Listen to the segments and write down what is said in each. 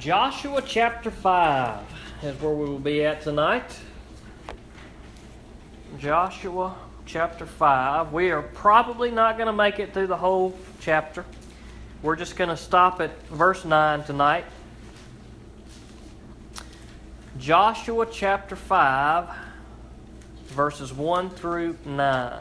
Joshua chapter 5 is where we will be at tonight. Joshua chapter 5. We are probably not going to make it through the whole chapter. We're just going to stop at verse 9 tonight. Joshua chapter 5, verses 1 through 9.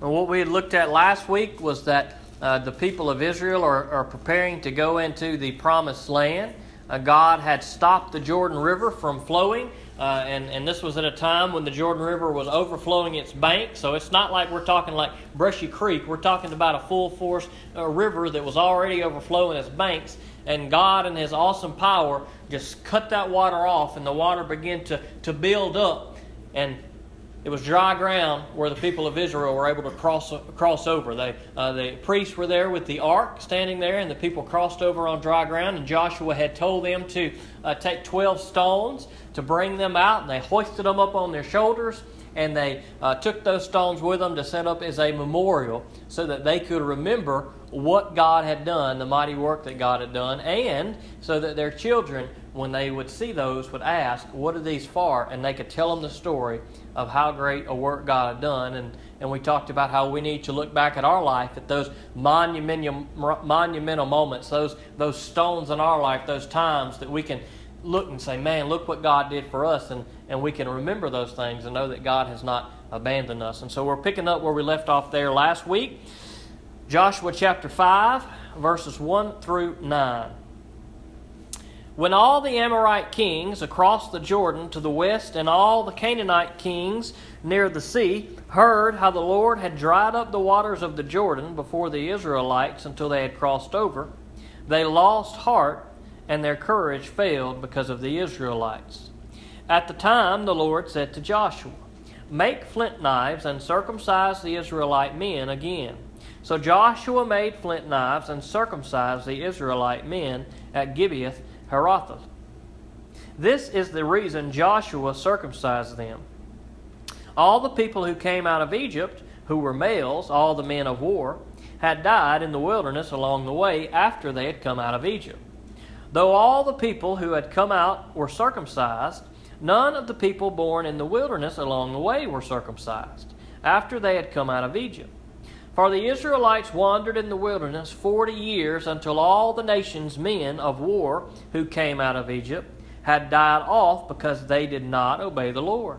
And what we had looked at last week was that uh, the people of Israel are, are, preparing to go into the promised land. Uh, God had stopped the Jordan River from flowing, uh, and, and this was at a time when the Jordan River was overflowing its banks. So it's not like we're talking like Brushy Creek. We're talking about a full force uh, river that was already overflowing its banks. And God, in His awesome power, just cut that water off, and the water began to, to build up. And it was dry ground where the people of Israel were able to cross cross over. They, uh, the priests were there with the ark standing there, and the people crossed over on dry ground. And Joshua had told them to uh, take 12 stones to bring them out, and they hoisted them up on their shoulders, and they uh, took those stones with them to set up as a memorial so that they could remember what God had done, the mighty work that God had done, and so that their children, when they would see those, would ask, What are these for? And they could tell them the story of how great a work God had done. And, and we talked about how we need to look back at our life, at those monumental, monumental moments, those, those stones in our life, those times that we can look and say, Man, look what God did for us. And, and we can remember those things and know that God has not abandoned us. And so we're picking up where we left off there last week. Joshua chapter 5, verses 1 through 9. When all the Amorite kings across the Jordan to the west and all the Canaanite kings near the sea heard how the Lord had dried up the waters of the Jordan before the Israelites until they had crossed over, they lost heart and their courage failed because of the Israelites. At the time, the Lord said to Joshua, Make flint knives and circumcise the Israelite men again. So Joshua made flint knives and circumcised the Israelite men at Gibeath Haaraloth. This is the reason Joshua circumcised them. All the people who came out of Egypt, who were males, all the men of war, had died in the wilderness along the way after they had come out of Egypt. Though all the people who had come out were circumcised, none of the people born in the wilderness along the way were circumcised after they had come out of Egypt. For the Israelites wandered in the wilderness forty years until all the nation's men of war who came out of Egypt had died off because they did not obey the Lord.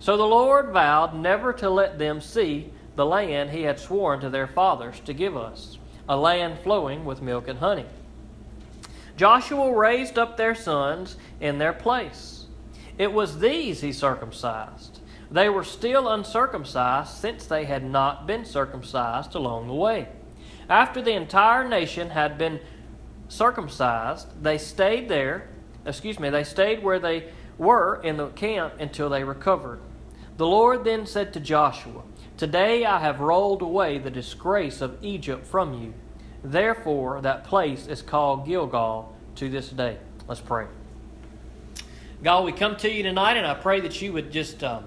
So the Lord vowed never to let them see the land he had sworn to their fathers to give us, a land flowing with milk and honey. Joshua raised up their sons in their place. It was these he circumcised they were still uncircumcised since they had not been circumcised along the way. After the entire nation had been circumcised, they stayed there, excuse me, they stayed where they were in the camp until they recovered. The Lord then said to Joshua, Today I have rolled away the disgrace of Egypt from you. Therefore, that place is called Gilgal to this day. Let's pray. God, we come to you tonight, and I pray that you would just um,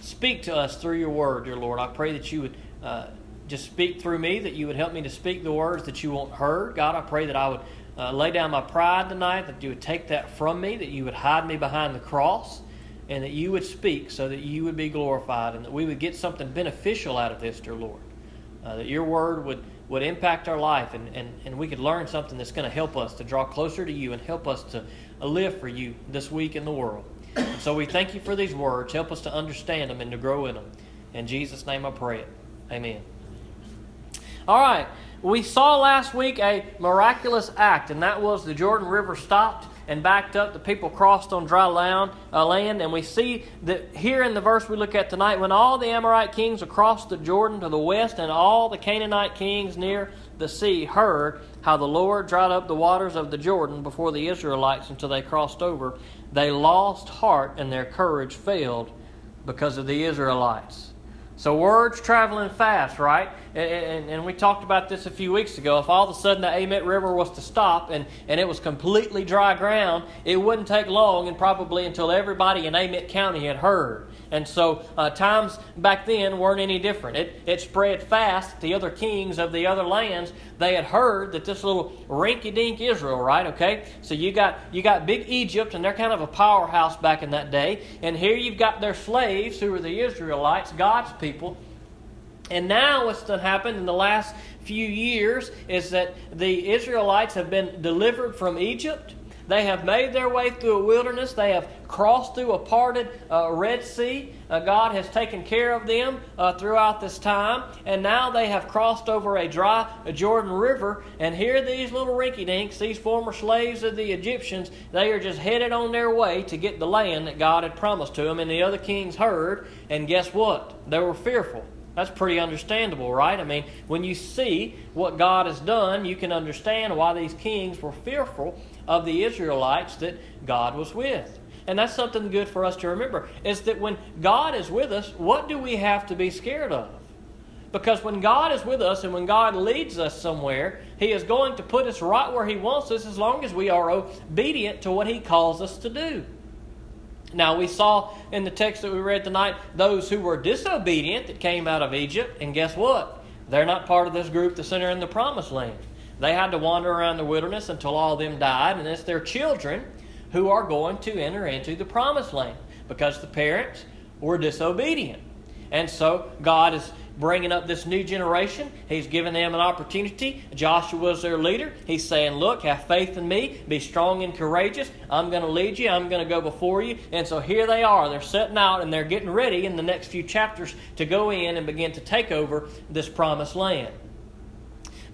speak to us through your word, dear Lord. I pray that you would uh, just speak through me, that you would help me to speak the words that you want heard. God, I pray that I would uh, lay down my pride tonight, that you would take that from me, that you would hide me behind the cross, and that you would speak so that you would be glorified, and that we would get something beneficial out of this, dear Lord. Uh, that your word would, would impact our life, and, and, and we could learn something that's going to help us to draw closer to you and help us to live for you this week in the world. So we thank you for these words. Help us to understand them and to grow in them. In Jesus' name I pray it. Amen. All right. We saw last week a miraculous act, and that was the Jordan River stopped and backed up. The people crossed on dry land, uh, land, and we see that here in the verse we look at tonight, when all the Amorite kings across the Jordan to the west and all the Canaanite kings near the sea heard how the Lord dried up the waters of the Jordan before the Israelites until they crossed over, they lost heart and their courage failed because of the Israelites. So words traveling fast, right? And, and, and, we talked about this a few weeks ago. If all of a sudden the Amite River was to stop and, and it was completely dry ground, it wouldn't take long and probably until everybody in Amite County had heard. And so uh, times back then weren't any different. It, it spread fast. The other kings of the other lands, they had heard that this little rinky-dink Israel, right? Okay, so you got you got big Egypt, and they're kind of a powerhouse back in that day. And here you've got their slaves, who are the Israelites, God's people. And now what's done happened in the last few years is that the Israelites have been delivered from Egypt they have made their way through a wilderness. They have crossed through a parted uh, Red Sea. Uh, God has taken care of them uh, throughout this time. And now they have crossed over a dry Jordan River. And here, these little rinky dinks, these former slaves of the Egyptians, they are just headed on their way to get the land that God had promised to them. And the other kings heard. And guess what? They were fearful. That's pretty understandable, right? I mean, when you see what God has done, you can understand why these kings were fearful of the Israelites that God was with. And that's something good for us to remember is that when God is with us, what do we have to be scared of? Because when God is with us and when God leads us somewhere, He is going to put us right where He wants us as long as we are obedient to what He calls us to do. Now, we saw in the text that we read tonight those who were disobedient that came out of Egypt, and guess what? They're not part of this group that's entering the promised land. They had to wander around the wilderness until all of them died, and it's their children who are going to enter into the promised land because the parents were disobedient. And so God is bringing up this new generation. He's giving them an opportunity. Joshua is their leader. He's saying, Look, have faith in me. Be strong and courageous. I'm going to lead you. I'm going to go before you. And so here they are. They're setting out and they're getting ready in the next few chapters to go in and begin to take over this promised land.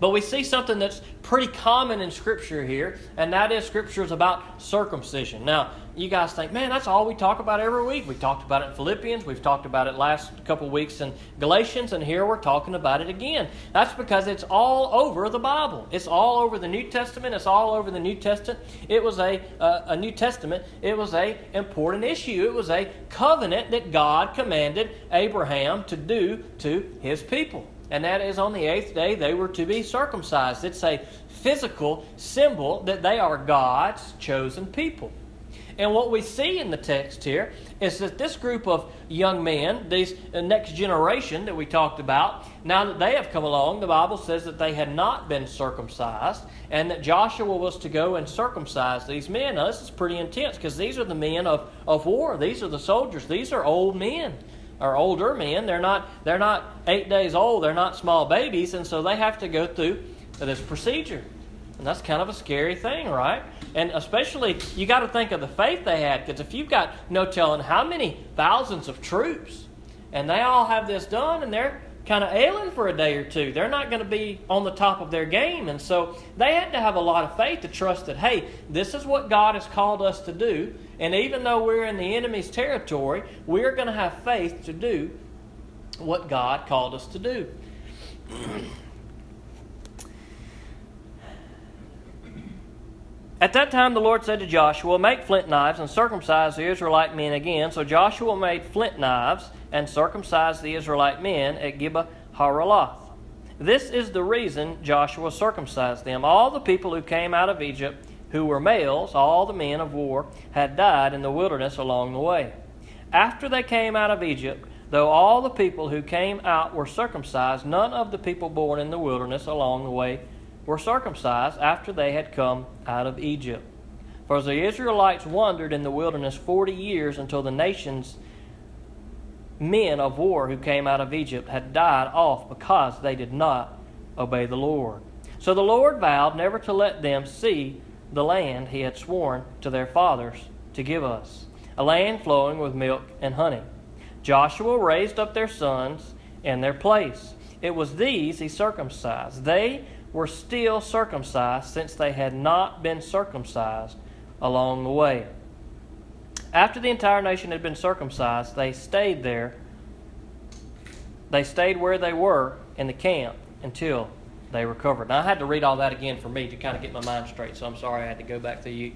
But we see something that's pretty common in Scripture here, and that is Scripture is about circumcision. Now, you guys think, man, that's all we talk about every week. We talked about it in Philippians, we've talked about it last couple weeks in Galatians, and here we're talking about it again. That's because it's all over the Bible. It's all over the New Testament. It's all over the New Testament. It was a uh, a New Testament. It was a important issue. It was a covenant that God commanded Abraham to do to his people and that is on the eighth day they were to be circumcised. It's a physical symbol that they are God's chosen people. And what we see in the text here is that this group of young men, this uh, next generation that we talked about, now that they have come along, the Bible says that they had not been circumcised and that Joshua was to go and circumcise these men. Now, this is pretty intense because these are the men of, of war, these are the soldiers, these are old men or older men. They're not they're not eight days old. They're not small babies, and so they have to go through this procedure. And that's kind of a scary thing, right? And especially, you got to think of the faith they had, because if you've got no telling how many thousands of troops, and they all have this done, and they're kind of ailing for a day or two. They're not going to be on the top of their game. And so they had to have a lot of faith to trust that, hey, this is what God has called us to do. And even though we're in the enemy's territory, we're going to have faith to do what God called us to do. At that time, the Lord said to Joshua, Make flint knives and circumcise the Israelite men again. So Joshua made flint knives and circumcised the Israelite men at Gibeath Haaraloth. This is the reason Joshua circumcised them. All the people who came out of Egypt, who were males, all the men of war, had died in the wilderness along the way. After they came out of Egypt, though all the people who came out were circumcised, none of the people born in the wilderness along the way were circumcised after they had come out of Egypt. For the Israelites wandered in the wilderness forty years until the nations, men of war who came out of Egypt, had died off because they did not obey the Lord. So the Lord vowed never to let them see the land he had sworn to their fathers to give us, a land flowing with milk and honey. Joshua raised up their sons in their place. It was these he circumcised. They were still circumcised since they had not been circumcised along the way. After the entire nation had been circumcised, they stayed there. They stayed where they were in the camp until they recovered. Now I had to read all that again for me to kind of get my mind straight, so I'm sorry I had to go back to you,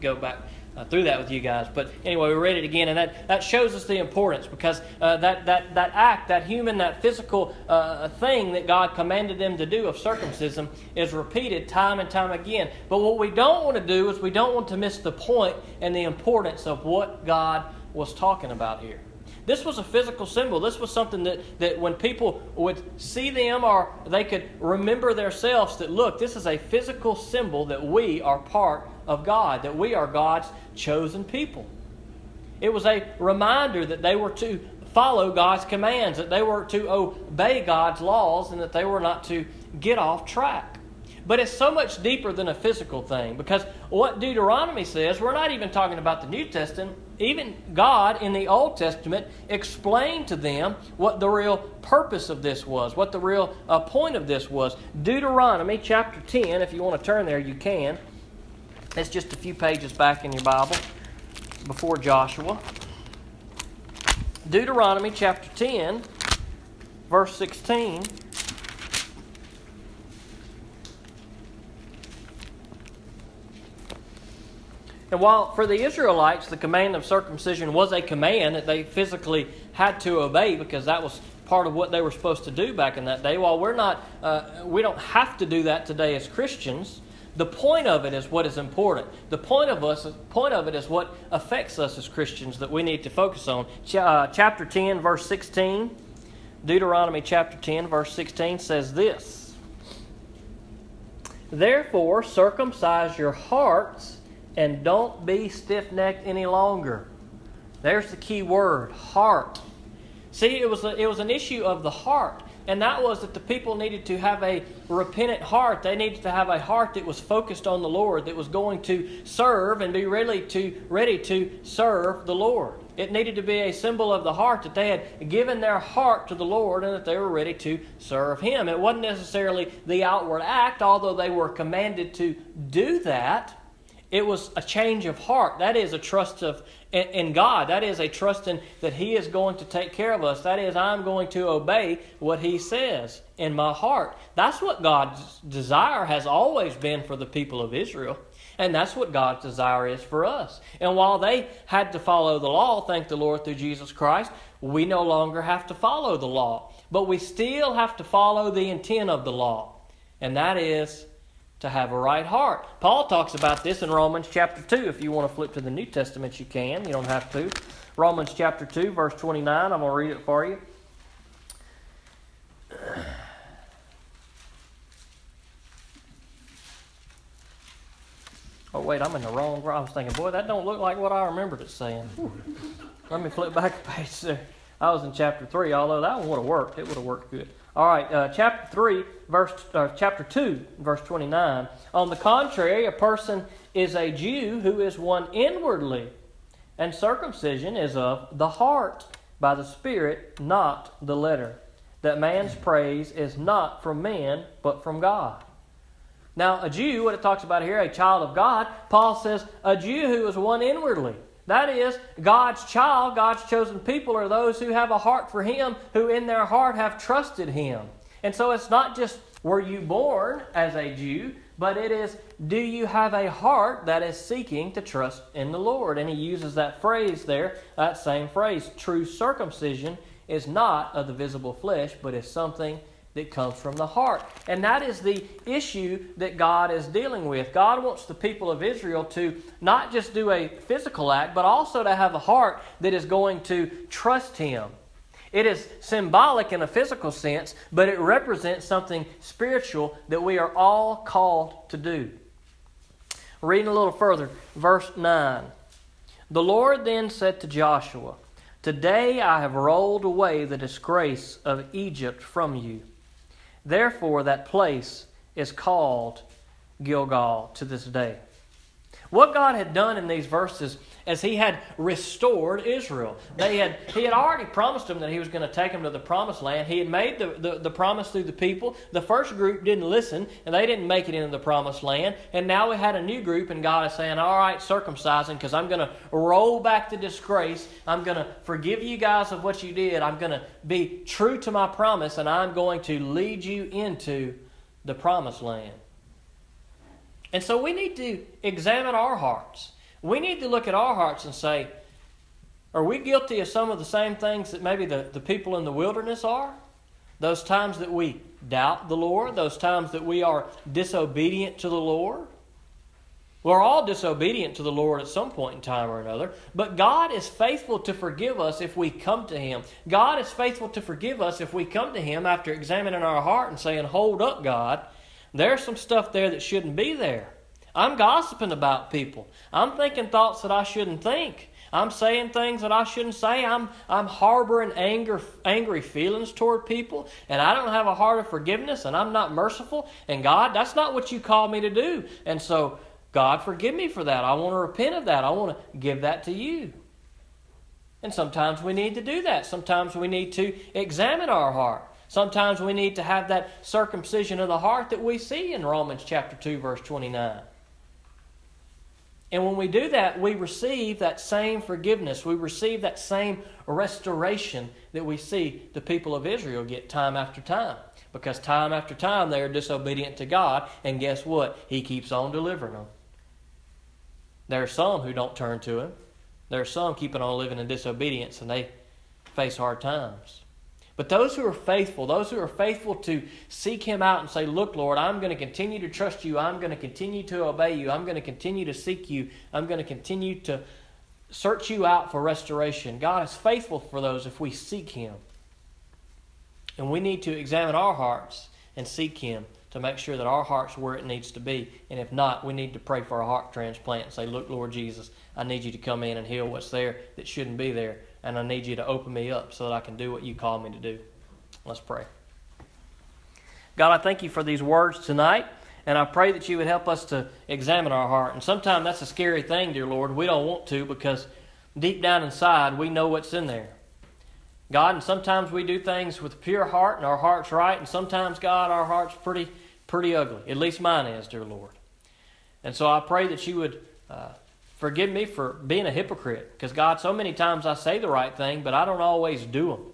go back uh, through that with you guys. But anyway, we read it again, and that, that shows us the importance because uh, that, that, that act, that human, that physical uh, thing that God commanded them to do of circumcision is repeated time and time again. But what we don't want to do is we don't want to miss the point and the importance of what God was talking about here. This was a physical symbol. This was something that, that when people would see them or they could remember themselves that, look, this is a physical symbol that we are part of God, that we are God's chosen people. It was a reminder that they were to follow God's commands, that they were to obey God's laws, and that they were not to get off track. But it's so much deeper than a physical thing because what Deuteronomy says, we're not even talking about the New Testament. Even God in the Old Testament explained to them what the real purpose of this was, what the real uh, point of this was. Deuteronomy chapter 10, if you want to turn there, you can. It's just a few pages back in your Bible before Joshua. Deuteronomy chapter 10, verse 16. And while for the Israelites the command of circumcision was a command that they physically had to obey because that was part of what they were supposed to do back in that day, while we're not, uh, we don't have to do that today as Christians. The point of it is what is important. The point of us, point of it is what affects us as Christians that we need to focus on. Ch- uh, chapter 10, verse 16, Deuteronomy chapter 10, verse 16 says this Therefore, circumcise your hearts and don't be stiff necked any longer. There's the key word heart. See, it was, a, it was an issue of the heart and that was that the people needed to have a repentant heart. They needed to have a heart that was focused on the Lord, that was going to serve and be ready to ready to serve the Lord. It needed to be a symbol of the heart that they had given their heart to the Lord and that they were ready to serve Him. It wasn't necessarily the outward act, although they were commanded to do that. It was a change of heart. That is a trust of in God. That is a trust in that He is going to take care of us. That is, I'm going to obey what He says in my heart. That's what God's desire has always been for the people of Israel. And that's what God's desire is for us. And while they had to follow the law, thank the Lord through Jesus Christ, we no longer have to follow the law. But we still have to follow the intent of the law. And that is to have a right heart. Paul talks about this in Romans chapter 2. If you want to flip to the New Testament, you can. You don't have to. Romans chapter 2, verse 29. I'm going to read it for you. Oh, wait, I'm in the wrong. I was thinking, boy, that don't look like what I remembered it saying. Let me flip back a page there. I was in chapter 3, although that one would have worked. It would have worked good. All right, uh, chapter 3, verse, uh, chapter 2, verse 29. On the contrary, a person is a Jew who is one inwardly, and circumcision is of the heart by the Spirit, not the letter. That man's praise is not from man, but from God. Now, a Jew, what it talks about here, a child of God, Paul says, a Jew who is one inwardly. That is, God's child, God's chosen people are those who have a heart for Him, who in their heart have trusted Him. And so it's not just were you born as a Jew, but it is do you have a heart that is seeking to trust in the Lord? And he uses that phrase there, that same phrase. True circumcision is not of the visible flesh, but is something that comes from the heart. And that is the issue that God is dealing with. God wants the people of Israel to not just do a physical act, but also to have a heart that is going to trust Him. It is symbolic in a physical sense, but it represents something spiritual that we are all called to do. Reading a little further, verse 9. The Lord then said to Joshua, Today I have rolled away the disgrace of Egypt from you. Therefore, that place is called Gilgal to this day. What God had done in these verses as he had restored Israel. They had, he had already promised them that he was going to take them to the promised land. He had made the, the, the, promise through the people. The first group didn't listen, and they didn't make it into the promised land. And now we had a new group, and God is saying, All right, circumcising, because I'm going to roll back the disgrace. I'm going to forgive you guys of what you did. I'm going to be true to my promise, and I'm going to lead you into the promised land. And so we need to examine our hearts we need to look at our hearts and say, are we guilty of some of the same things that maybe the, the people in the wilderness are? Those times that we doubt the Lord, those times that we are disobedient to the Lord? We're all disobedient to the Lord at some point in time or another, but God is faithful to forgive us if we come to Him. God is faithful to forgive us if we come to Him after examining our heart and saying, Hold up, God. There's some stuff there that shouldn't be there. I'm gossiping about people. I'm thinking thoughts that I shouldn't think. I'm saying things that I shouldn't say. I'm, I'm harboring anger, angry feelings toward people, and I don't have a heart of forgiveness, and I'm not merciful. And God, that's not what you call me to do. And so God, forgive me for that. I want to repent of that. I want to give that to you. And sometimes we need to do that. Sometimes we need to examine our heart. Sometimes we need to have that circumcision of the heart that we see in Romans chapter 2 verse 29. And when we do that, we receive that same forgiveness. We receive that same restoration that we see the people of Israel get time after time. Because time after time they are disobedient to God, and guess what? He keeps on delivering them. There are some who don't turn to Him. There are some keeping on living in disobedience and they face hard times. But those who are faithful, those who are faithful to seek Him out and say, Look, Lord, I'm going to continue to trust you. I'm going to continue to obey you. I'm going to continue to seek you. I'm going to continue to search you out for restoration. God is faithful for those if we seek Him. And we need to examine our hearts and seek Him to make sure that our heart's where it needs to be. And if not, we need to pray for a heart transplant and say, Look, Lord Jesus, I need you to come in and heal what's there that shouldn't be there. And I need you to open me up so that I can do what you call me to do. Let's pray. God, I thank you for these words tonight. And I pray that you would help us to examine our heart. And sometimes that's a scary thing, dear Lord. We don't want to because deep down inside we know what's in there. God, and sometimes we do things with a pure heart and our heart's right, and sometimes, God, our heart's pretty pretty ugly. At least mine is, dear Lord. And so I pray that you would uh, forgive me for being a hypocrite. Because, God, so many times I say the right thing, but I don't always do them.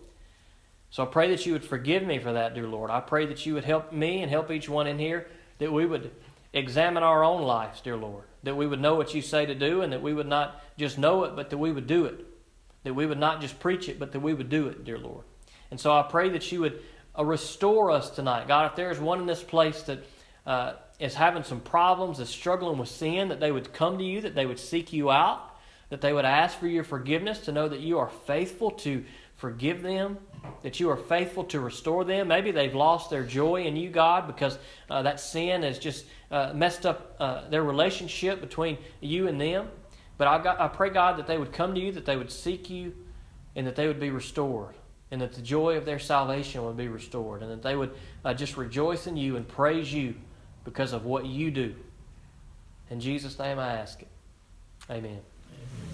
So I pray that you would forgive me for that, dear Lord. I pray that you would help me and help each one in here, that we would examine our own lives, dear Lord. That we would know what you say to do, and that we would not just know it, but that we would do it. That we would not just preach it, but that we would do it, dear Lord. And so I pray that you would uh, restore us tonight. God, if there's one in this place that uh, is having some problems, is struggling with sin, that they would come to you, that they would seek you out, that they would ask for your forgiveness, to know that you are faithful to forgive them, that you are faithful to restore them. Maybe they've lost their joy in you, God, because uh, that sin has just uh, messed up uh, their relationship between you and them. But I, got, I pray, God, that they would come to you, that they would seek you, and that they would be restored and that the joy of their salvation would be restored, and that they would uh, just rejoice in you and praise you because of what you do. In Jesus' name I ask it. Amen. Amen.